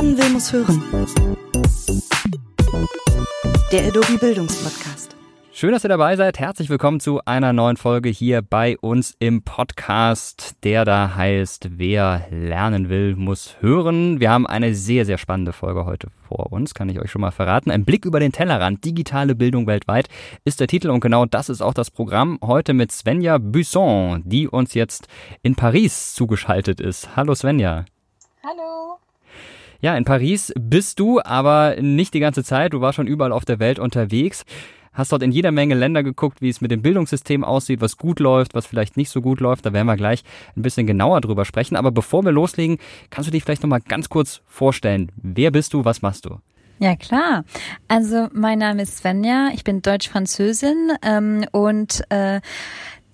lernen will, muss hören. Der Adobe Bildungspodcast. Schön, dass ihr dabei seid. Herzlich willkommen zu einer neuen Folge hier bei uns im Podcast, der da heißt, wer lernen will, muss hören. Wir haben eine sehr, sehr spannende Folge heute vor uns, kann ich euch schon mal verraten. Ein Blick über den Tellerrand, digitale Bildung weltweit ist der Titel und genau das ist auch das Programm heute mit Svenja Busson, die uns jetzt in Paris zugeschaltet ist. Hallo Svenja. Hallo. Ja, in Paris bist du, aber nicht die ganze Zeit. Du warst schon überall auf der Welt unterwegs hast dort in jeder Menge Länder geguckt, wie es mit dem Bildungssystem aussieht, was gut läuft, was vielleicht nicht so gut läuft. Da werden wir gleich ein bisschen genauer drüber sprechen. Aber bevor wir loslegen, kannst du dich vielleicht nochmal ganz kurz vorstellen. Wer bist du? Was machst du? Ja, klar. Also mein Name ist Svenja, ich bin Deutsch-Französin ähm, und äh,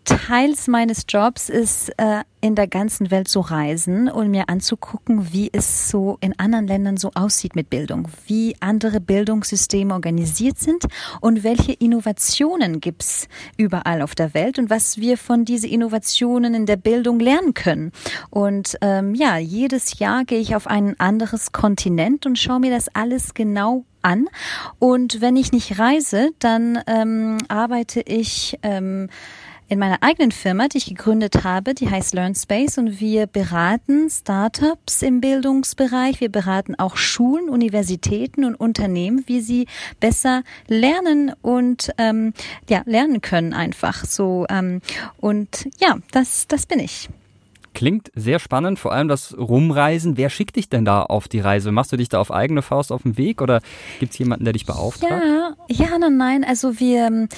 Teils meines Jobs ist, äh, in der ganzen Welt zu reisen und mir anzugucken, wie es so in anderen Ländern so aussieht mit Bildung, wie andere Bildungssysteme organisiert sind und welche Innovationen gibt's überall auf der Welt und was wir von diesen Innovationen in der Bildung lernen können. Und ähm, ja, jedes Jahr gehe ich auf ein anderes Kontinent und schaue mir das alles genau an. Und wenn ich nicht reise, dann ähm, arbeite ich ähm, in meiner eigenen Firma, die ich gegründet habe, die heißt LearnSpace und wir beraten Startups im Bildungsbereich. Wir beraten auch Schulen, Universitäten und Unternehmen, wie sie besser lernen und ähm, ja lernen können einfach so. Ähm, und ja, das das bin ich. Klingt sehr spannend, vor allem das Rumreisen. Wer schickt dich denn da auf die Reise? Machst du dich da auf eigene Faust auf den Weg oder gibt es jemanden, der dich beauftragt? Ja, ja, nein, nein. Also wir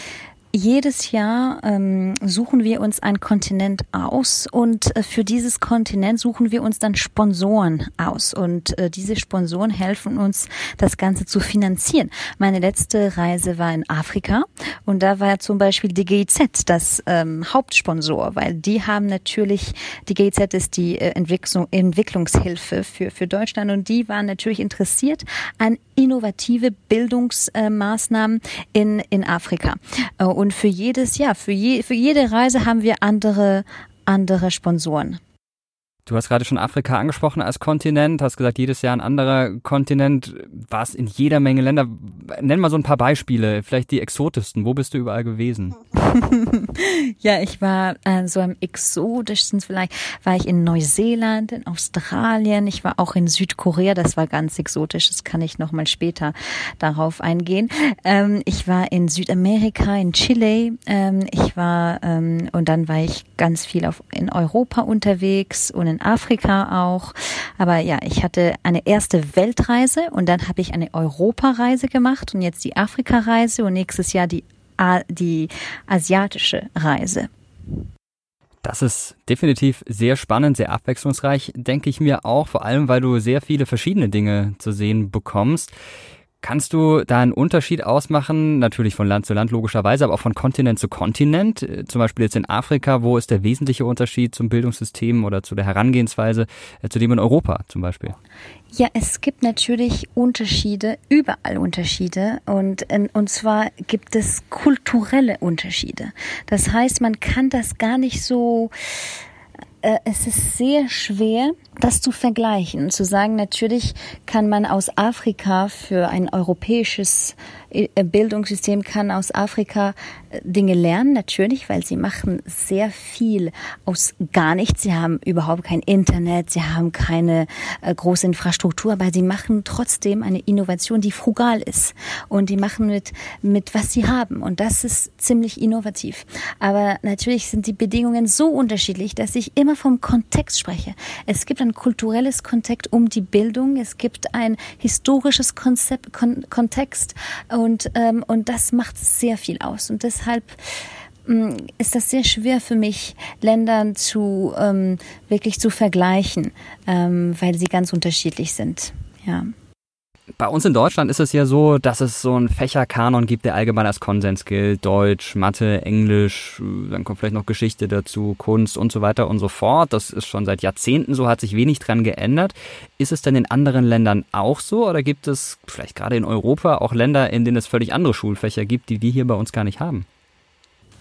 jedes Jahr ähm, suchen wir uns ein Kontinent aus und äh, für dieses Kontinent suchen wir uns dann Sponsoren aus und äh, diese Sponsoren helfen uns, das Ganze zu finanzieren. Meine letzte Reise war in Afrika und da war zum Beispiel die GIZ das ähm, Hauptsponsor, weil die haben natürlich, die GIZ ist die äh, Entwicklung, Entwicklungshilfe für, für Deutschland und die waren natürlich interessiert an innovative Bildungsmaßnahmen in, in Afrika. Äh, und für jedes Jahr, für, je, für jede Reise haben wir andere, andere Sponsoren. Du hast gerade schon Afrika angesprochen als Kontinent, hast gesagt, jedes Jahr ein anderer Kontinent. War es in jeder Menge Länder? Nenn mal so ein paar Beispiele, vielleicht die exotischsten. Wo bist du überall gewesen? ja, ich war äh, so am exotischsten vielleicht, war ich in Neuseeland, in Australien, ich war auch in Südkorea, das war ganz exotisch, das kann ich nochmal später darauf eingehen. Ähm, ich war in Südamerika, in Chile, ähm, ich war, ähm, und dann war ich ganz viel auf, in Europa unterwegs und in Afrika auch. Aber ja, ich hatte eine erste Weltreise und dann habe ich eine Europareise gemacht und jetzt die Afrikareise und nächstes Jahr die, die asiatische Reise. Das ist definitiv sehr spannend, sehr abwechslungsreich, denke ich mir auch, vor allem weil du sehr viele verschiedene Dinge zu sehen bekommst. Kannst du da einen Unterschied ausmachen? Natürlich von Land zu Land logischerweise, aber auch von Kontinent zu Kontinent. Äh, zum Beispiel jetzt in Afrika, wo ist der wesentliche Unterschied zum Bildungssystem oder zu der Herangehensweise äh, zu dem in Europa zum Beispiel? Ja, es gibt natürlich Unterschiede, überall Unterschiede und, und zwar gibt es kulturelle Unterschiede. Das heißt, man kann das gar nicht so äh, es ist sehr schwer, das zu vergleichen. Zu sagen, natürlich kann man aus Afrika für ein europäisches äh, Bildungssystem kann aus Afrika äh, Dinge lernen, natürlich, weil sie machen sehr viel aus gar nichts. Sie haben überhaupt kein Internet, sie haben keine äh, große Infrastruktur, aber sie machen trotzdem eine Innovation, die frugal ist. Und die machen mit, mit was sie haben. Und das ist ziemlich innovativ. Aber natürlich sind die Bedingungen so unterschiedlich, dass ich immer vom Kontext spreche. Es gibt ein kulturelles Kontext um die Bildung, es gibt ein historisches Konzept, Kon Kontext und, ähm, und das macht sehr viel aus. Und deshalb ähm, ist das sehr schwer für mich, Ländern zu ähm, wirklich zu vergleichen, ähm, weil sie ganz unterschiedlich sind. Ja. Bei uns in Deutschland ist es ja so, dass es so einen Fächerkanon gibt, der allgemein als Konsens gilt. Deutsch, Mathe, Englisch, dann kommt vielleicht noch Geschichte dazu, Kunst und so weiter und so fort. Das ist schon seit Jahrzehnten so, hat sich wenig dran geändert. Ist es denn in anderen Ländern auch so oder gibt es vielleicht gerade in Europa auch Länder, in denen es völlig andere Schulfächer gibt, die wir hier bei uns gar nicht haben?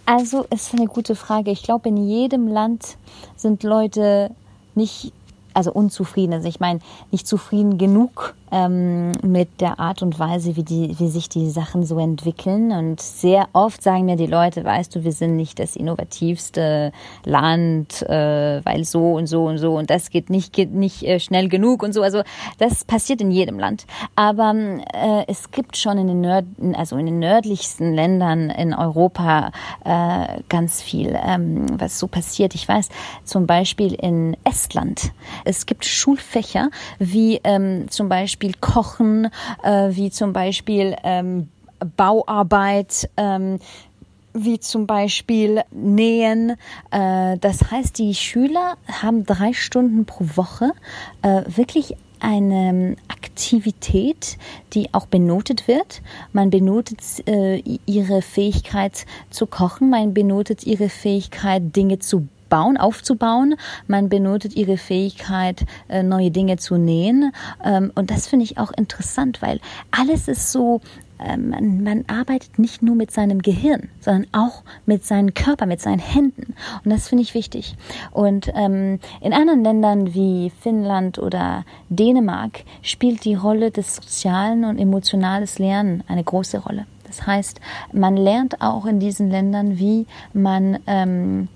Also, ist eine gute Frage. Ich glaube, in jedem Land sind Leute nicht also unzufrieden. Also ich meine, nicht zufrieden genug ähm, mit der Art und Weise, wie, die, wie sich die Sachen so entwickeln. Und sehr oft sagen mir die Leute, weißt du, wir sind nicht das innovativste Land, äh, weil so und so und so und das geht nicht, geht nicht äh, schnell genug und so. Also das passiert in jedem Land. Aber äh, es gibt schon in den, Nörd also in den nördlichsten Ländern in Europa äh, ganz viel, ähm, was so passiert. Ich weiß zum Beispiel in Estland, es gibt Schulfächer wie ähm, zum Beispiel Kochen, äh, wie zum Beispiel ähm, Bauarbeit, ähm, wie zum Beispiel Nähen. Äh, das heißt, die Schüler haben drei Stunden pro Woche äh, wirklich eine Aktivität, die auch benotet wird. Man benotet äh, ihre Fähigkeit zu kochen, man benotet ihre Fähigkeit, Dinge zu bauen, aufzubauen. Man benotet ihre Fähigkeit, äh, neue Dinge zu nähen. Ähm, und das finde ich auch interessant, weil alles ist so ähm, man, man, arbeitet nicht nur mit seinem Gehirn, sondern auch mit seinem Körper, mit seinen Händen. Und das finde ich wichtig. Und ähm, in anderen Ländern wie Finnland oder Dänemark spielt die Rolle des sozialen und emotionalen Lernen eine große Rolle. Das heißt, man lernt auch in diesen Ländern, wie man ähm,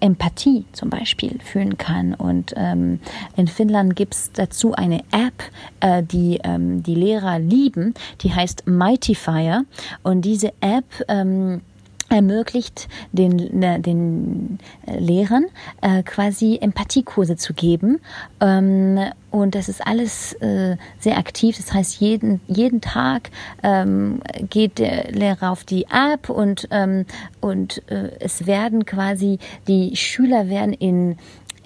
Empathie zum Beispiel fühlen kann. Und ähm, in Finnland gibt es dazu eine App, äh, die ähm, die Lehrer lieben, die heißt Mightyfire. Und diese App ähm, ermöglicht den, äh, den äh, Lehrern äh, quasi Empathiekurse zu geben. Ähm, und das ist alles äh, sehr aktiv. Das heißt, jeden, jeden Tag ähm, geht der Lehrer auf die App und, ähm, und äh, es werden quasi, die Schüler werden in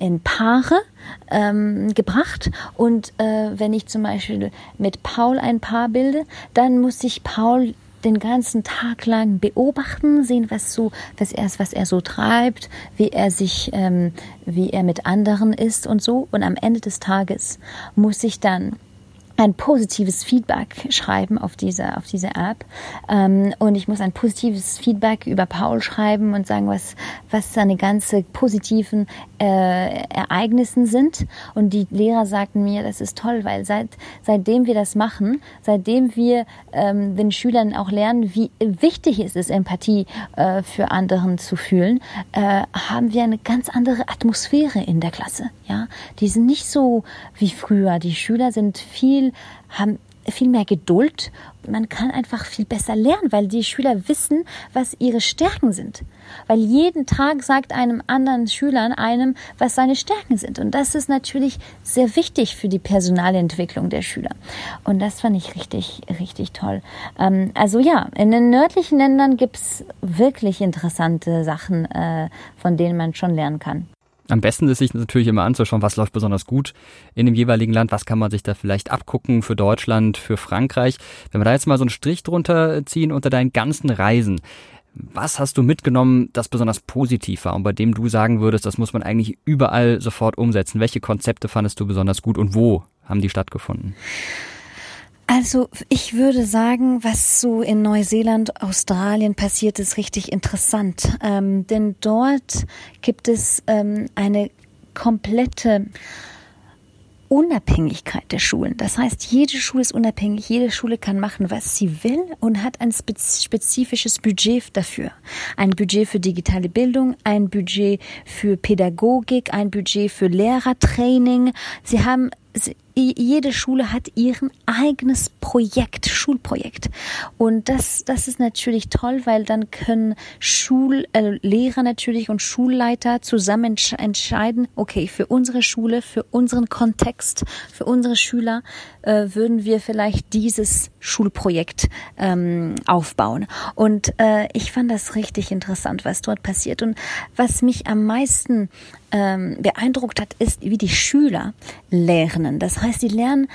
in Paare ähm, gebracht. Und äh, wenn ich zum Beispiel mit Paul ein Paar bilde, dann muss ich Paul den ganzen Tag lang beobachten, sehen, was so, was er, was er so treibt, wie er sich, ähm, wie er mit anderen ist und so. Und am Ende des Tages muss ich dann ein positives Feedback schreiben auf diese, auf diese App. Ähm, und ich muss ein positives Feedback über Paul schreiben und sagen, was, was seine ganze positiven äh, Ereignissen sind. Und die Lehrer sagten mir, das ist toll, weil seit, seitdem wir das machen, seitdem wir ähm, den Schülern auch lernen, wie wichtig es ist, Empathie äh, für anderen zu fühlen, äh, haben wir eine ganz andere Atmosphäre in der Klasse. Ja, die sind nicht so wie früher. Die Schüler sind viel haben viel mehr Geduld. Man kann einfach viel besser lernen, weil die Schüler wissen, was ihre Stärken sind. Weil jeden Tag sagt einem anderen Schülern einem, was seine Stärken sind. Und das ist natürlich sehr wichtig für die Personalentwicklung der Schüler. Und das fand ich richtig, richtig toll. Ähm, also ja, in den nördlichen Ländern gibt es wirklich interessante Sachen, äh, von denen man schon lernen kann. Am besten ist sich natürlich immer anzuschauen, was läuft besonders gut in dem jeweiligen Land, was kann man sich da vielleicht abgucken für Deutschland, für Frankreich. Wenn wir da jetzt mal so einen Strich drunter ziehen unter deinen ganzen Reisen, was hast du mitgenommen, das besonders positiv war und bei dem du sagen würdest, das muss man eigentlich überall sofort umsetzen? Welche Konzepte fandest du besonders gut und wo haben die stattgefunden? Also ich würde sagen, was so in Neuseeland, Australien passiert, ist richtig interessant. Ähm, denn dort gibt es ähm, eine komplette Unabhängigkeit der Schulen. Das heißt, jede Schule ist unabhängig, jede Schule kann machen, was sie will und hat ein spezifisches Budget dafür. Ein Budget für digitale Bildung, ein Budget für Pädagogik, ein Budget für Lehrertraining. Sie haben jede Schule hat ihren eigenes Projekt, Schulprojekt. Und das, das ist natürlich toll, weil dann können Schullehrer äh, natürlich und Schulleiter zusammen entscheiden, okay, für unsere Schule, für unseren Kontext, für unsere Schüler äh, würden wir vielleicht dieses Schulprojekt ähm, aufbauen. Und äh, ich fand das richtig interessant, was dort passiert. Und was mich am meisten ähm, beeindruckt hat, ist, wie die Schüler lernen. Das heißt, sie lernen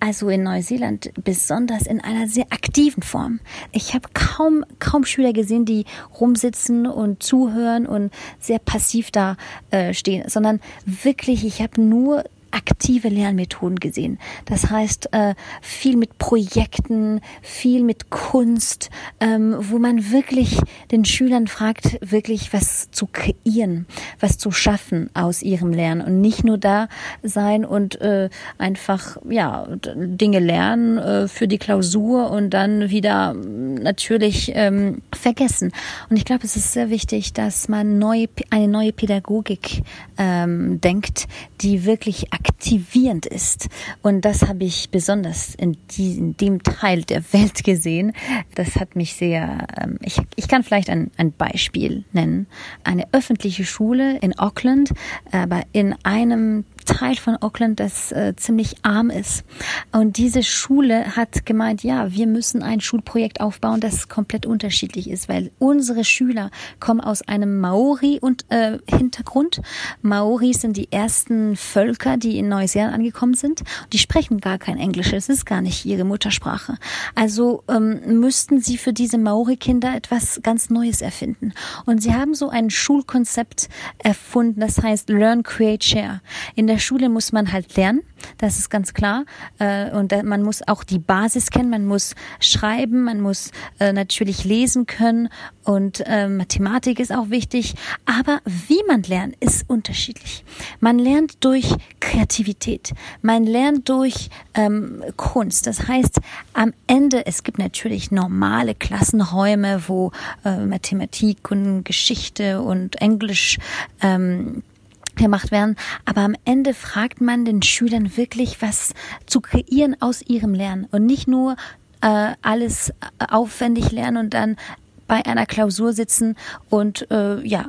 also in Neuseeland besonders in einer sehr aktiven Form. Ich habe kaum kaum Schüler gesehen, die rumsitzen und zuhören und sehr passiv da äh, stehen, sondern wirklich, ich habe nur aktive Lernmethoden gesehen. Das heißt, äh, viel mit Projekten, viel mit Kunst, ähm, wo man wirklich den Schülern fragt, wirklich was zu kreieren, was zu schaffen aus ihrem Lernen und nicht nur da sein und äh, einfach ja Dinge lernen äh, für die Klausur und dann wieder natürlich ähm, vergessen. Und ich glaube, es ist sehr wichtig, dass man neue, eine neue Pädagogik ähm, denkt, die wirklich aktivierend ist. Und das habe ich besonders in, die, in dem Teil der Welt gesehen. Das hat mich sehr, ähm, ich, ich kann vielleicht ein, ein Beispiel nennen. Eine öffentliche Schule in Auckland, aber in einem Teil von Auckland, das äh, ziemlich arm ist. Und diese Schule hat gemeint, ja, wir müssen ein Schulprojekt aufbauen, das komplett unterschiedlich ist, weil unsere Schüler kommen aus einem Maori-Hintergrund. Äh, Maoris sind die ersten Völker, die in Neuseeland angekommen sind. Die sprechen gar kein Englisch, es ist gar nicht ihre Muttersprache. Also ähm, müssten sie für diese Maori-Kinder etwas ganz Neues erfinden. Und sie haben so ein Schulkonzept erfunden, das heißt Learn, Create, Share. In der der Schule muss man halt lernen, das ist ganz klar. Äh, und man muss auch die Basis kennen, man muss schreiben, man muss äh, natürlich lesen können und äh, Mathematik ist auch wichtig. Aber wie man lernt, ist unterschiedlich. Man lernt durch Kreativität, man lernt durch ähm, Kunst. Das heißt, am Ende, es gibt natürlich normale Klassenräume, wo Mathematik und Geschichte und Englisch ähm, gemacht werden. Aber am Ende fragt man den Schülern wirklich, was zu kreieren aus ihrem Lernen und nicht nur äh, alles aufwendig lernen und dann bei einer Klausur sitzen und äh, ja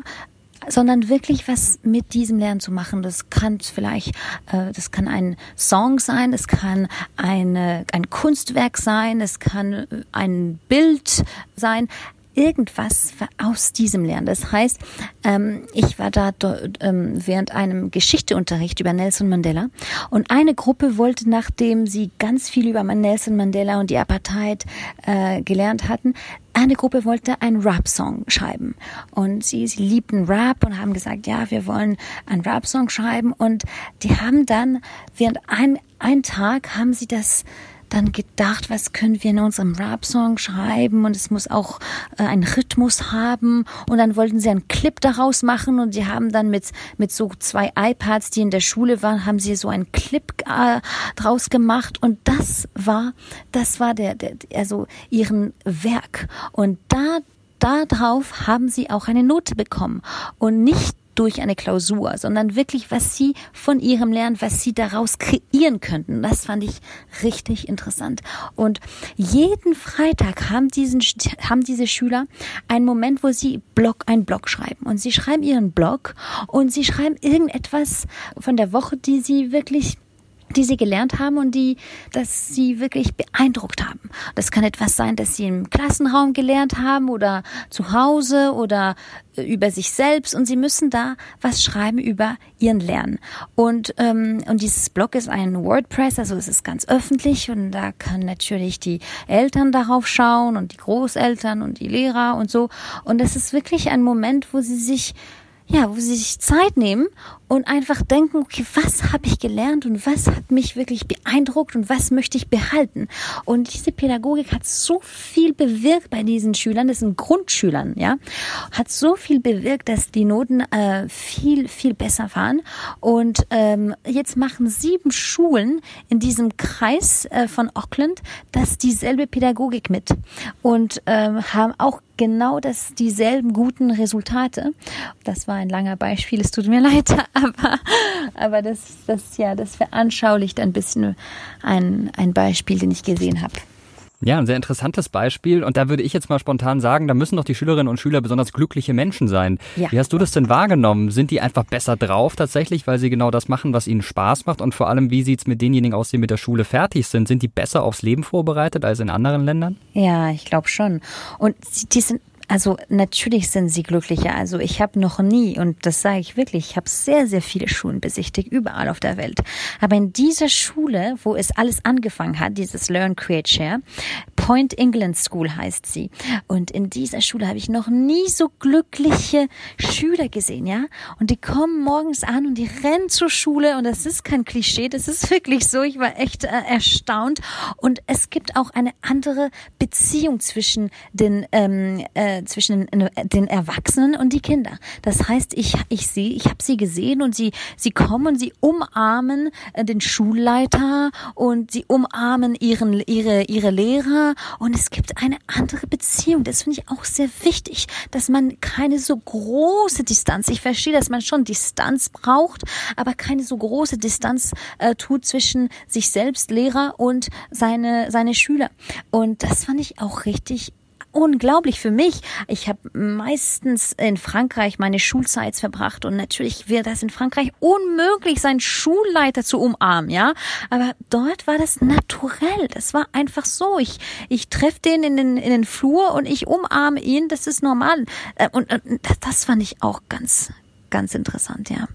sondern wirklich was mit diesem Lernen zu machen. Das kann vielleicht, äh, das kann ein Song sein, es kann eine, ein Kunstwerk sein, es kann ein Bild sein irgendwas aus diesem lernen. Das heißt, ähm, ich war da ähm, während einem Geschichteunterricht über Nelson Mandela. Und eine Gruppe wollte, nachdem sie ganz viel über Nelson Mandela und die Apartheid äh, gelernt hatten, eine Gruppe wollte einen Rap-Song schreiben. Und sie, sie liebten Rap und haben gesagt, ja, wir wollen einen Rap-Song schreiben. Und die haben dann während ein, ein Tag haben sie das dann gedacht, was können wir in unserem Rap-Song schreiben? Und es muss auch äh, einen Rhythmus haben. Und dann wollten sie einen Clip daraus machen. Und sie haben dann mit mit so zwei iPads, die in der Schule waren, haben sie so einen Clip äh, draus gemacht. Und das war das war der, der also ihren Werk. Und da darauf haben sie auch eine Note bekommen. Und nicht durch eine Klausur, sondern wirklich, was sie von ihrem Lernen, was sie daraus kreieren könnten. Das fand ich richtig interessant. Und jeden Freitag haben diesen, haben diese Schüler einen Moment, wo sie Blog, einen Blog schreiben. Und sie schreiben ihren Blog und sie schreiben irgendetwas von der Woche, die sie wirklich die sie gelernt haben und die, dass sie wirklich beeindruckt haben. Das kann etwas sein, dass sie im Klassenraum gelernt haben oder zu Hause oder äh, über sich selbst und sie müssen da was schreiben über ihren Lernen. Und, ähm, und dieses Blog ist ein WordPress, also es ist ganz öffentlich und da können natürlich die Eltern darauf schauen und die Großeltern und die Lehrer und so. Und es ist wirklich ein Moment, wo sie sich ja, wo sie sich Zeit nehmen und einfach denken, okay, was habe ich gelernt und was hat mich wirklich beeindruckt und was möchte ich behalten? Und diese Pädagogik hat so viel bewirkt bei diesen Schülern, das sind Grundschülern, ja, hat so viel bewirkt, dass die Noten äh, viel, viel besser waren. Und ähm, jetzt machen sieben Schulen in diesem Kreis äh, von Auckland das dieselbe Pädagogik mit und ähm, haben auch genau das dieselben guten Resultate. Das war ein langer Beispiel, es tut mir leid, aber, aber das, das, ja, das veranschaulicht ein bisschen ein, ein Beispiel, den ich gesehen habe. Ja, ein sehr interessantes Beispiel. Und da würde ich jetzt mal spontan sagen, da müssen doch die Schülerinnen und Schüler besonders glückliche Menschen sein. Ja. Wie hast du das denn wahrgenommen? Sind die einfach besser drauf tatsächlich, weil sie genau das machen, was ihnen Spaß macht? Und vor allem, wie sieht's mit denjenigen aus, die mit der Schule fertig sind? Sind die besser aufs Leben vorbereitet als in anderen Ländern? Ja, ich glaube schon. Und die sind also natürlich sind sie glücklicher. Also ich habe noch nie, und das sage ich wirklich, ich habe sehr, sehr viele Schulen besichtigt, überall auf der Welt. Aber in dieser Schule, wo es alles angefangen hat, dieses Learn, Create, Share, Point England School heißt sie. Und in dieser Schule habe ich noch nie so glückliche Schüler gesehen, ja. Und die kommen morgens an und die rennen zur Schule und das ist kein Klischee, das ist wirklich so. Ich war echt äh, erstaunt. Und es gibt auch eine andere Beziehung zwischen den ähm, äh, zwischen den, Erwachsenen und die Kinder. Das heißt, ich ich sehe, ich habe sie gesehen und sie sie kommen, sie umarmen äh, den Schulleiter und sie umarmen ihren ihre ihre Lehrer und es gibt eine andere Beziehung. Das finde ich auch sehr wichtig, dass man keine so große Distanz. Ich verstehe, dass man schon Distanz braucht, aber keine so große Distanz äh, tut zwischen sich selbst, Lehrer und seine seine Schüler. Und das fand ich auch richtig unglaublich für mich. Ich habe meistens in Frankreich meine Schulzeit verbracht und natürlich wäre das in Frankreich unmöglich, seinen Schulleiter zu umarmen, ja. Aber dort war das naturell. Das war einfach so. Ich, ich treffe den in den, in den Flur und ich umarme ihn. Das ist normal. Äh, und, und das fand ich auch ganz, ganz interessant, ja.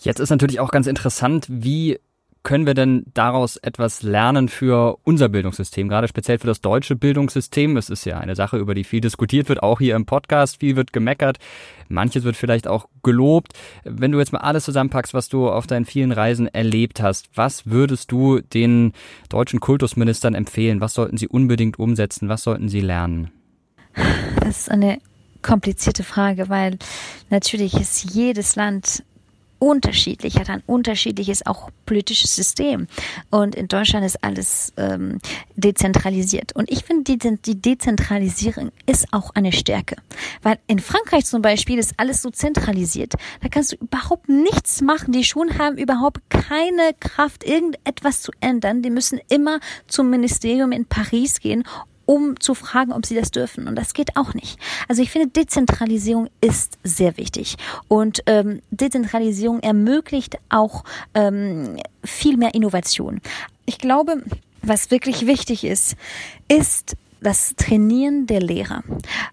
Jetzt ist natürlich auch ganz interessant, wie können wir denn daraus etwas lernen für unser Bildungssystem, gerade speziell für das deutsche Bildungssystem? Es ist ja eine Sache, über die viel diskutiert wird, auch hier im Podcast, viel wird gemeckert, manches wird vielleicht auch gelobt. Wenn du jetzt mal alles zusammenpackst, was du auf deinen vielen Reisen erlebt hast, was würdest du den deutschen Kultusministern empfehlen? Was sollten sie unbedingt umsetzen? Was sollten sie lernen? Das ist eine komplizierte Frage, weil natürlich ist jedes Land unterschiedlich, hat ein unterschiedliches auch politisches System. Und in Deutschland ist alles ähm, dezentralisiert. Und ich finde, die, die Dezentralisierung ist auch eine Stärke. Weil in Frankreich zum Beispiel ist alles so zentralisiert. Da kannst du überhaupt nichts machen. Die Schulen haben überhaupt keine Kraft, irgendetwas zu ändern. Die müssen immer zum Ministerium in Paris gehen um zu fragen, ob sie das dürfen. Und das geht auch nicht. Also ich finde, Dezentralisierung ist sehr wichtig. Und ähm, Dezentralisierung ermöglicht auch ähm, viel mehr Innovation. Ich glaube, was wirklich wichtig ist, ist das Trainieren der Lehrer,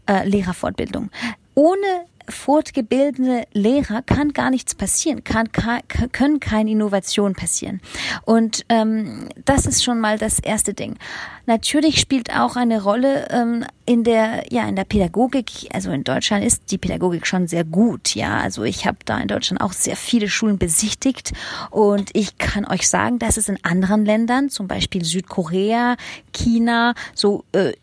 äh, Lehrerfortbildung. Ohne fortgebildete Lehrer kann gar nichts passieren, kann, kann, können keine Innovation passieren. Und ähm, das ist schon mal das erste Ding. Natürlich spielt auch eine Rolle ähm, in der ja in der Pädagogik. Also in Deutschland ist die Pädagogik schon sehr gut. Ja, also ich habe da in Deutschland auch sehr viele Schulen besichtigt und ich kann euch sagen, dass es in anderen Ländern, zum Beispiel Südkorea, China, so äh,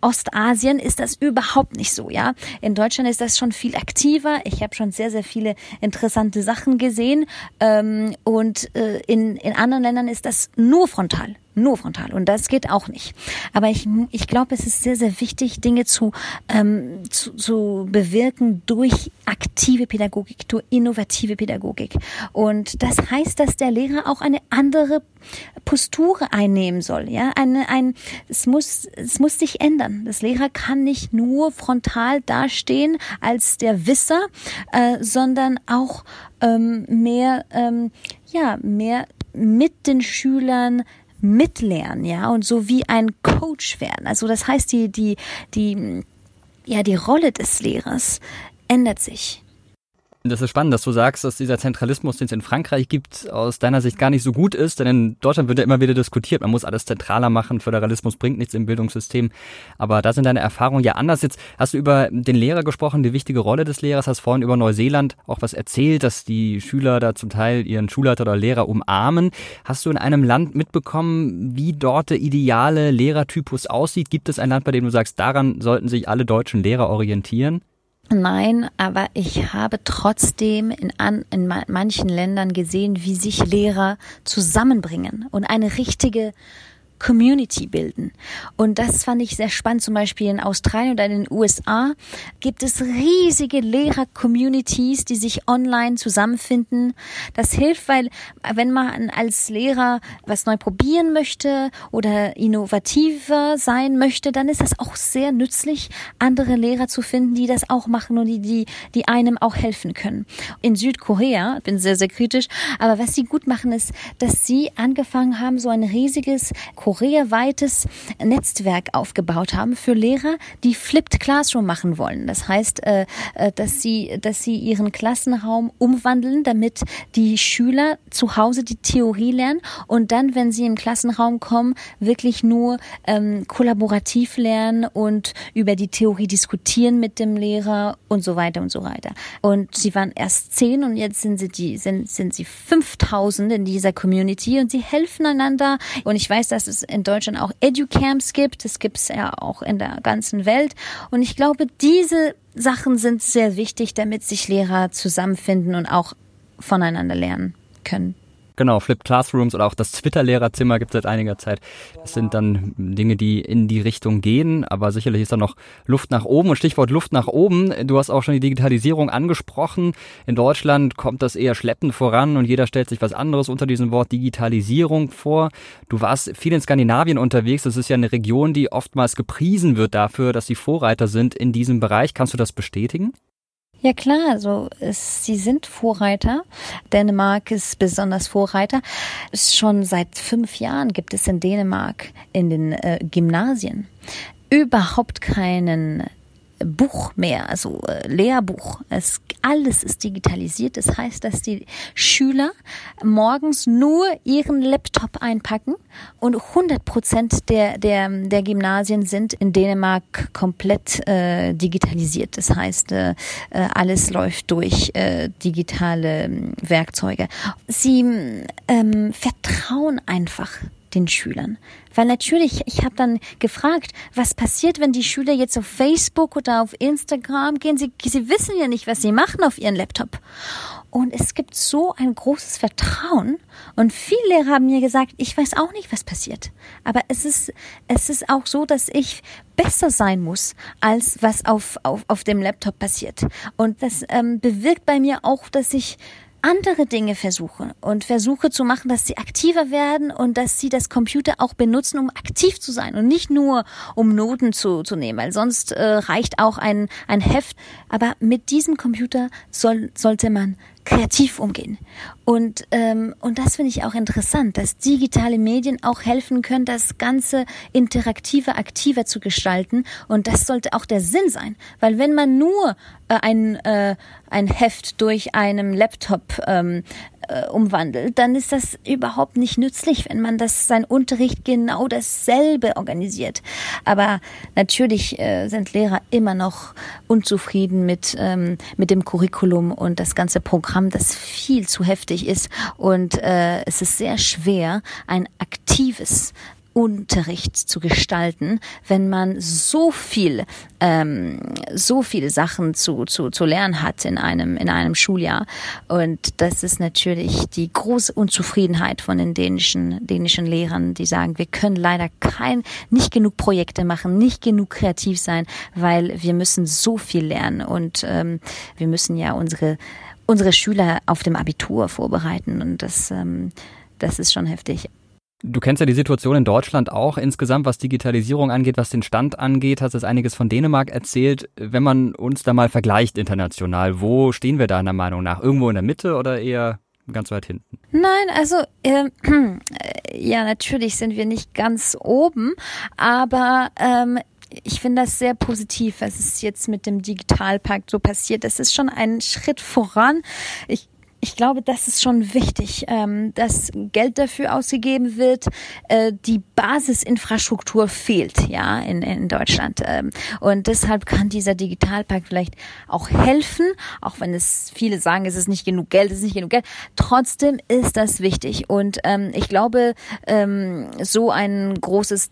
Ostasien ist das überhaupt nicht so, ja. In Deutschland ist das schon viel aktiver. Ich habe schon sehr, sehr viele interessante Sachen gesehen. Ähm, und äh, in, in anderen Ländern ist das nur frontal nur frontal. Und das geht auch nicht. Aber ich, ich glaube, es ist sehr, sehr wichtig, Dinge zu, ähm, zu, zu bewirken durch aktive Pädagogik, durch innovative Pädagogik. Und das heißt, dass der Lehrer auch eine andere Postur einnehmen soll. Ja, eine, ein, es muss, es muss sich ändern. Das Lehrer kann nicht nur frontal dastehen als der Wisser, äh, sondern auch ähm, mehr, ähm, ja, mehr mit den Schülern mitlernen, ja, und so wie ein Coach werden. Also das heißt, die, die, die, ja, die Rolle des Lehrers ändert sich. Das ist spannend, dass du sagst, dass dieser Zentralismus, den es in Frankreich gibt, aus deiner Sicht gar nicht so gut ist, denn in Deutschland wird ja immer wieder diskutiert, man muss alles zentraler machen, Föderalismus bringt nichts im Bildungssystem, aber da sind deine Erfahrungen ja anders. Jetzt hast du über den Lehrer gesprochen, die wichtige Rolle des Lehrers, hast vorhin über Neuseeland auch was erzählt, dass die Schüler da zum Teil ihren Schulleiter oder Lehrer umarmen. Hast du in einem Land mitbekommen, wie dort der ideale Lehrertypus aussieht? Gibt es ein Land, bei dem du sagst, daran sollten sich alle deutschen Lehrer orientieren? Nein, aber ich habe trotzdem in, an, in manchen Ländern gesehen, wie sich Lehrer zusammenbringen und eine richtige Community bilden. Und das fand ich sehr spannend. Zum Beispiel in Australien oder in den USA gibt es riesige Lehrer-Communities, die sich online zusammenfinden. Das hilft, weil wenn man als Lehrer was neu probieren möchte oder innovativer sein möchte, dann ist das auch sehr nützlich, andere Lehrer zu finden, die das auch machen und die, die, die einem auch helfen können. In Südkorea, bin sehr, sehr kritisch, aber was sie gut machen ist, dass sie angefangen haben, so ein riesiges koreaweites Netzwerk aufgebaut haben für Lehrer, die Flipped Classroom machen wollen. Das heißt, äh, äh, dass sie, dass sie ihren Klassenraum umwandeln, damit die Schüler zu Hause die Theorie lernen und dann, wenn sie im Klassenraum kommen, wirklich nur ähm, kollaborativ lernen und über die Theorie diskutieren mit dem Lehrer und so weiter und so weiter. Und sie waren erst zehn und jetzt sind sie die sind sind sie 5000 in dieser Community und sie helfen einander. Und ich weiß, dass es in Deutschland auch Educamps gibt. Das gibt es ja auch in der ganzen Welt. Und ich glaube, diese Sachen sind sehr wichtig, damit sich Lehrer zusammenfinden und auch voneinander lernen können. Genau, Flipped Classrooms oder auch das Twitter-Lehrerzimmer gibt es seit einiger Zeit. Das sind dann Dinge, die in die Richtung gehen, aber sicherlich ist da noch Luft nach oben. Und Stichwort Luft nach oben, du hast auch schon die Digitalisierung angesprochen. In Deutschland kommt das eher schleppend voran und jeder stellt sich was anderes unter diesem Wort Digitalisierung vor. Du warst viel in Skandinavien unterwegs. Das ist ja eine Region, die oftmals gepriesen wird dafür, dass sie Vorreiter sind in diesem Bereich. Kannst du das bestätigen? Ja klar, also es, sie sind Vorreiter. Dänemark ist besonders Vorreiter. Schon seit fünf Jahren gibt es in Dänemark in den äh, Gymnasien überhaupt keinen Buch mehr, also äh, Lehrbuch. Es, alles ist digitalisiert. Das heißt, dass die Schüler morgens nur ihren Laptop einpacken und 100 Prozent der, der, der Gymnasien sind in Dänemark komplett äh, digitalisiert. Das heißt, äh, äh alles läuft durch äh, digitale ähm, Werkzeuge. Sie ähm, vertrauen einfach den Schülern. Weil natürlich, ich habe dann gefragt, was passiert, wenn die Schüler jetzt auf Facebook oder auf Instagram gehen? Sie, sie wissen ja nicht, was sie machen auf ihren Laptop. Und es gibt so ein großes Vertrauen. Und viele Lehrer haben mir gesagt, ich weiß auch nicht, was passiert. Aber es ist, es ist auch so, dass ich besser sein muss, als was auf, auf, auf dem Laptop passiert. Und das ähm, bewirkt bei mir auch, dass ich andere Dinge versuche und versuche zu machen, dass sie aktiver werden und dass sie das Computer auch benutzen, um aktiv zu sein und nicht nur um Noten zu, zu nehmen, weil sonst äh, reicht auch ein, ein Heft. Aber mit diesem Computer soll, sollte man kreativ umgehen. Und, ähm, und das finde ich auch interessant, dass digitale Medien auch helfen können, das Ganze interaktiver, aktiver zu gestalten. Und das sollte auch der Sinn sein. Weil wenn man nur äh, ein, äh, ein Heft durch einem Laptop ähm, äh, umwandelt, dann ist das überhaupt nicht nützlich, wenn man das sein Unterricht genau dasselbe organisiert. Aber natürlich äh, sind Lehrer immer noch unzufrieden mit ähm, mit dem Curriculum und das ganze Programm, das viel zu heftig ist und äh, es ist sehr schwer, ein aktives Unterricht zu gestalten, wenn man so viel, ähm, so viele Sachen zu, zu, zu lernen hat in einem, in einem Schuljahr. Und das ist natürlich die große Unzufriedenheit von den dänischen, dänischen Lehrern, die sagen, wir können leider kein, nicht genug Projekte machen, nicht genug kreativ sein, weil wir müssen so viel lernen und ähm, wir müssen ja unsere, unsere Schüler auf dem Abitur vorbereiten und das, ähm, das ist schon heftig. Du kennst ja die Situation in Deutschland auch insgesamt, was Digitalisierung angeht, was den Stand angeht, hast es einiges von Dänemark erzählt. Wenn man uns da mal vergleicht international, wo stehen wir deiner Meinung nach? Irgendwo in der Mitte oder eher ganz weit hinten? Nein, also ähm, ja, natürlich sind wir nicht ganz oben, aber ähm, ich finde das sehr positiv, was ist jetzt mit dem Digitalpakt so passiert. Das ist schon ein Schritt voran. Ich ich glaube, das ist schon wichtig, ähm, dass Geld dafür ausgegeben wird. Äh, die Basisinfrastruktur fehlt ja in, in Deutschland ähm, und deshalb kann dieser Digitalpakt vielleicht auch helfen, auch wenn es viele sagen, es ist nicht genug Geld, es ist nicht genug Geld. Trotzdem ist das wichtig und ähm, ich glaube, so ein großes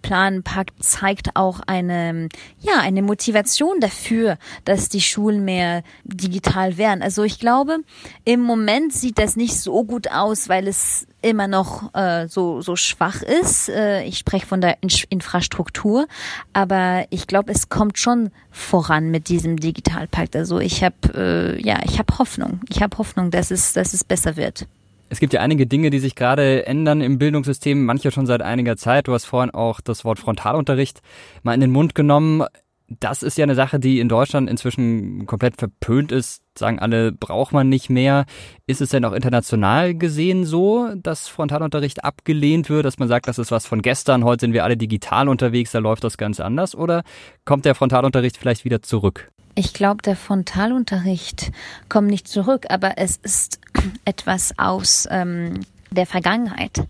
Digital Planpakt zeigt auch eine, ja, eine Motivation dafür, dass die Schulen mehr digital werden. Also ich glaube, im Moment sieht das nicht so gut aus, weil es immer noch äh, so so schwach ist. Äh, ich spreche von der In Infrastruktur, aber ich glaube, es kommt schon voran mit diesem Digitalpakt. Also ich habe äh, ja, ich Hoffnung. Ich habe Hoffnung, dass es dass es besser wird. Es gibt ja einige Dinge, die sich gerade ändern im Bildungssystem, manche schon seit einiger Zeit. Du hast vorhin auch das Wort Frontalunterricht mal in den Mund genommen. das ist ja eine Sache, die in Deutschland inzwischen komplett verpönt ist. Sagen alle, braucht man nicht mehr. Ist es denn auch international gesehen so, dass Frontalunterricht abgelehnt wird, dass man sagt, das ist was von gestern, heute sind wir alle digital unterwegs, da läuft das ganz anders? Oder kommt der Frontalunterricht vielleicht wieder zurück? Ich glaube, der Frontalunterricht kommt nicht zurück, aber es ist etwas aus ähm, der Vergangenheit.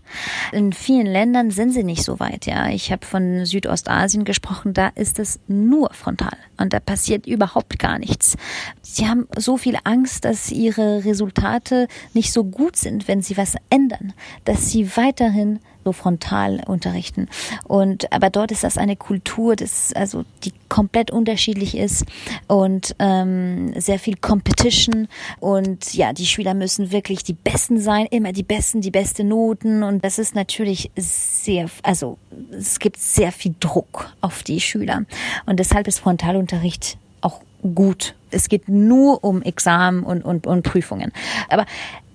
In vielen Ländern sind sie nicht so weit. Ja, ich habe von Südostasien gesprochen. Da ist es nur frontal und da passiert überhaupt gar nichts. Sie haben so viel Angst, dass ihre Resultate nicht so gut sind, wenn sie was ändern, dass sie weiterhin so frontal unterrichten. Und aber dort ist das eine Kultur, das also die komplett unterschiedlich ist und ähm, sehr viel Competition und ja, die Schüler müssen wirklich die Besten sein, immer die Besten, die beste Noten und das ist natürlich sehr, also es gibt sehr viel Druck auf die Schüler und deshalb ist Frontalunterricht auch gut. Es geht nur um Examen und, und, und Prüfungen. Aber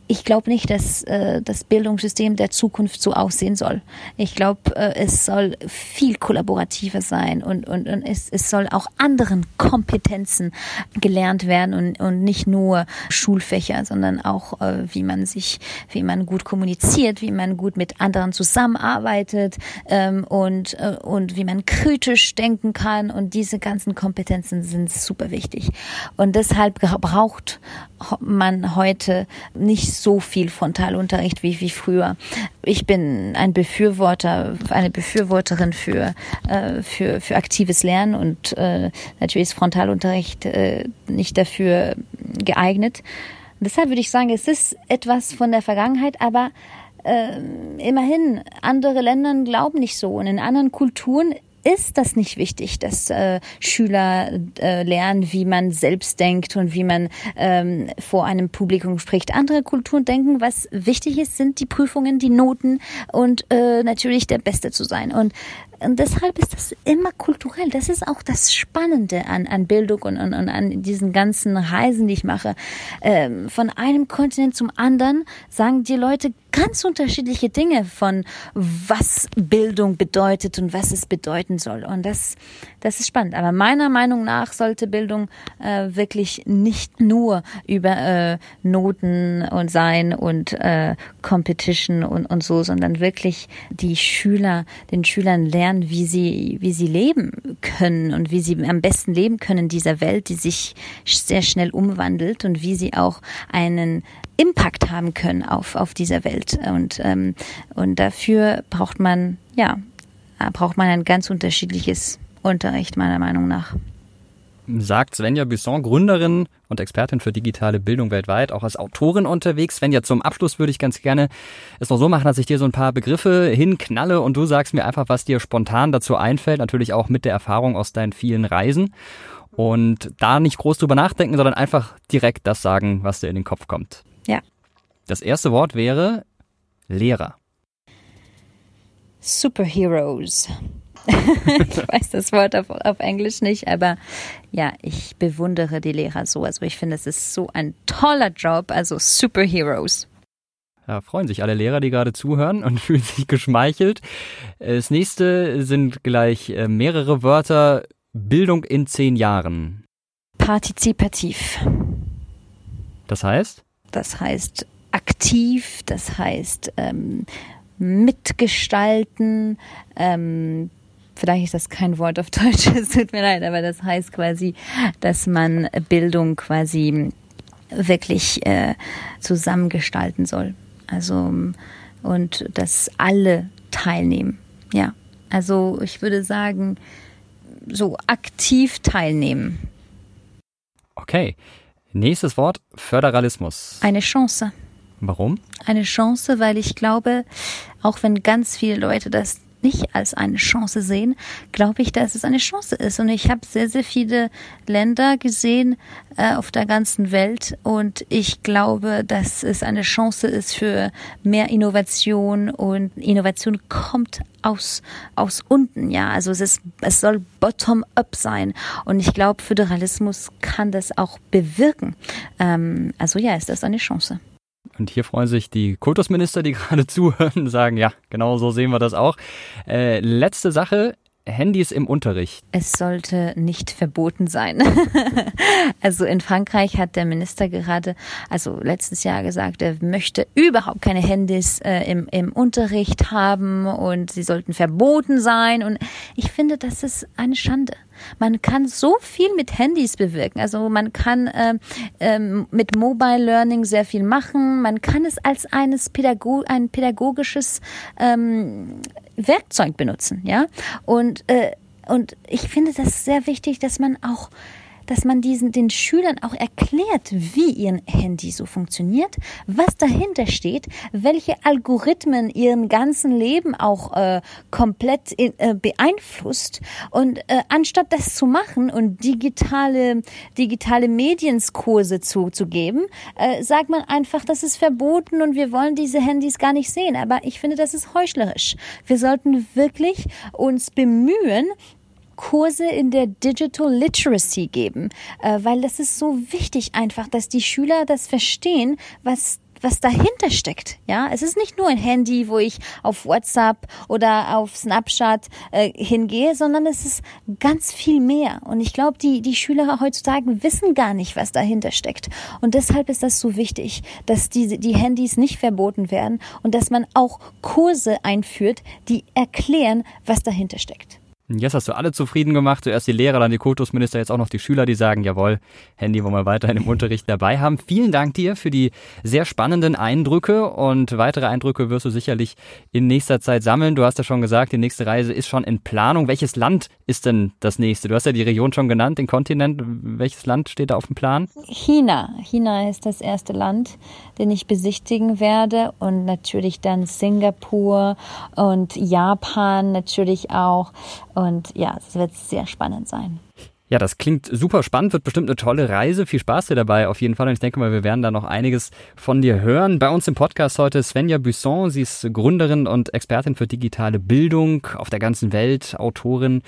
ich glaube nicht, dass äh, das Bildungssystem der Zukunft so aussehen soll. Ich glaube, äh, es soll viel kollaborativer sein und, und, und es, es soll auch anderen Kompetenzen gelernt werden und, und nicht nur Schulfächer, sondern auch, äh, wie man sich, wie man gut kommuniziert, wie man gut mit anderen zusammenarbeitet ähm, und, äh, und wie man kritisch denken kann. Und diese ganzen Kompetenzen sind super wichtig. Und deshalb braucht man heute nicht so viel Frontalunterricht wie, wie früher. Ich bin ein Befürworter, eine Befürworterin für, äh, für, für aktives Lernen und äh, natürlich ist Frontalunterricht äh, nicht dafür geeignet. Deshalb würde ich sagen, es ist etwas von der Vergangenheit, aber äh, immerhin, andere Länder glauben nicht so. Und in anderen Kulturen ist das nicht wichtig, dass äh, Schüler äh, lernen, wie man selbst denkt und wie man ähm, vor einem Publikum spricht. Andere Kulturen denken, was wichtig ist, sind die Prüfungen, die Noten und äh, natürlich der Beste zu sein. Und und deshalb ist das immer kulturell. Das ist auch das Spannende an, an Bildung und, und, und an diesen ganzen Reisen, die ich mache. Ähm, von einem Kontinent zum anderen sagen die Leute ganz unterschiedliche Dinge von was Bildung bedeutet und was es bedeuten soll. Und das, das ist spannend. Aber meiner Meinung nach sollte Bildung äh, wirklich nicht nur über äh, Noten und sein und äh, Competition und, und so, sondern wirklich die Schüler, den Schülern lernen, wie sie, wie sie leben können und wie sie am besten leben können in dieser Welt, die sich sehr schnell umwandelt und wie sie auch einen Impact haben können auf, auf dieser Welt. Und, ähm, und dafür braucht man, ja, braucht man ein ganz unterschiedliches Unterricht, meiner Meinung nach sagt Svenja Busson, Gründerin und Expertin für digitale Bildung weltweit, auch als Autorin unterwegs. Svenja, zum Abschluss würde ich ganz gerne es noch so machen, dass ich dir so ein paar Begriffe hinknalle und du sagst mir einfach, was dir spontan dazu einfällt, natürlich auch mit der Erfahrung aus deinen vielen Reisen. Und da nicht groß drüber nachdenken, sondern einfach direkt das sagen, was dir in den Kopf kommt. Ja. Das erste Wort wäre Lehrer. Superheroes. ich weiß das Wort auf, auf Englisch nicht, aber ja, ich bewundere die Lehrer so. Also ich finde, es ist so ein toller Job, also Superheroes. Ja, freuen sich alle Lehrer, die gerade zuhören und fühlen sich geschmeichelt. Das nächste sind gleich äh, mehrere Wörter. Bildung in zehn Jahren. Partizipativ. Das heißt? Das heißt aktiv, das heißt ähm, mitgestalten, ähm, vielleicht ist das kein Wort auf Deutsch, es tut mir leid, aber das heißt quasi, dass man Bildung quasi wirklich äh, zusammengestalten soll. Also und dass alle teilnehmen. Ja, also ich würde sagen, so aktiv teilnehmen. Okay. Nächstes Wort, Föderalismus. Eine Chance. Warum? Eine Chance, weil ich glaube, auch wenn ganz viele Leute das nicht als eine Chance sehen, glaube ich, dass es eine Chance ist. Und ich habe sehr, sehr viele Länder gesehen äh, auf der ganzen Welt und ich glaube, dass es eine Chance ist für mehr Innovation und Innovation kommt aus, aus unten, ja. Also es ist, es soll bottom-up sein. Und ich glaube, Föderalismus kann das auch bewirken. Ähm, also ja, ist das eine Chance. Und hier freuen sich die Kultusminister, die gerade zuhören, sagen, ja, genau so sehen wir das auch. Äh, letzte Sache, Handys im Unterricht? Es sollte nicht verboten sein. also in Frankreich hat der Minister gerade, also letztes Jahr gesagt, er möchte überhaupt keine Handys äh, im, im Unterricht haben und sie sollten verboten sein. Und ich finde, das ist eine Schande. Man kann so viel mit Handys bewirken. Also man kann äh, äh, mit Mobile Learning sehr viel machen. Man kann es als eines Pädago ein pädagogisches ähm, Werkzeug benutzen, ja. Und äh, und ich finde das sehr wichtig, dass man auch dass man diesen, den Schülern auch erklärt, wie ihr Handy so funktioniert, was dahinter steht, welche Algorithmen ihren ganzen Leben auch äh, komplett in, äh, beeinflusst. Und äh, anstatt das zu machen und digitale, digitale Medienskurse zu, zu geben, äh, sagt man einfach, das ist verboten und wir wollen diese Handys gar nicht sehen. Aber ich finde, das ist heuchlerisch. Wir sollten wirklich uns bemühen, Kurse in der Digital Literacy geben, äh, weil das ist so wichtig einfach, dass die Schüler das verstehen, was was dahinter steckt. Ja, es ist nicht nur ein Handy, wo ich auf WhatsApp oder auf Snapchat äh, hingehe, sondern es ist ganz viel mehr. Und ich glaube, die die Schüler heutzutage wissen gar nicht, was dahinter steckt. Und deshalb ist das so wichtig, dass diese die Handys nicht verboten werden und dass man auch Kurse einführt, die erklären, was dahinter steckt. Jetzt hast du alle zufrieden gemacht. Zuerst die Lehrer, dann die Kultusminister, jetzt auch noch die Schüler, die sagen, jawohl, Handy wollen wir weiterhin im Unterricht dabei haben. Vielen Dank dir für die sehr spannenden Eindrücke und weitere Eindrücke wirst du sicherlich in nächster Zeit sammeln. Du hast ja schon gesagt, die nächste Reise ist schon in Planung. Welches Land ist denn das nächste? Du hast ja die Region schon genannt, den Kontinent. Welches Land steht da auf dem Plan? China. China ist das erste Land, den ich besichtigen werde und natürlich dann Singapur und Japan natürlich auch. Und ja, es wird sehr spannend sein. Ja, das klingt super spannend, wird bestimmt eine tolle Reise. Viel Spaß dir dabei auf jeden Fall. Und ich denke mal, wir werden da noch einiges von dir hören. Bei uns im Podcast heute Svenja Busson. Sie ist Gründerin und Expertin für digitale Bildung auf der ganzen Welt, Autorin,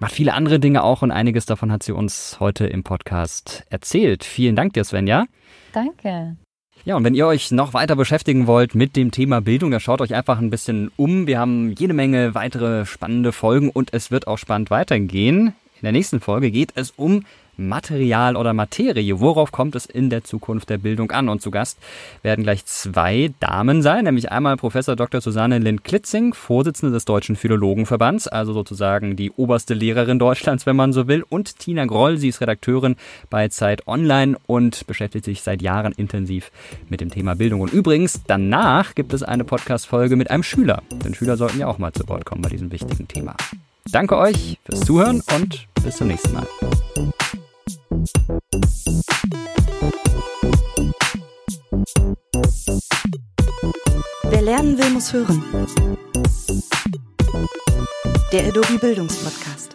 macht viele andere Dinge auch und einiges davon hat sie uns heute im Podcast erzählt. Vielen Dank dir, Svenja. Danke. Ja, und wenn ihr euch noch weiter beschäftigen wollt mit dem Thema Bildung, dann schaut euch einfach ein bisschen um. Wir haben jede Menge weitere spannende Folgen und es wird auch spannend weitergehen. In der nächsten Folge geht es um Material oder Materie. Worauf kommt es in der Zukunft der Bildung an? Und zu Gast werden gleich zwei Damen sein, nämlich einmal Professor Dr. Susanne Lind-Klitzing, Vorsitzende des Deutschen Philologenverbands, also sozusagen die oberste Lehrerin Deutschlands, wenn man so will, und Tina Groll, sie ist Redakteurin bei Zeit Online und beschäftigt sich seit Jahren intensiv mit dem Thema Bildung. Und übrigens, danach gibt es eine Podcast-Folge mit einem Schüler, denn Schüler sollten ja auch mal zu Wort kommen bei diesem wichtigen Thema. Danke euch fürs Zuhören und bis zum nächsten Mal. Wer lernen will, muss hören. Der Adobe Bildungspodcast.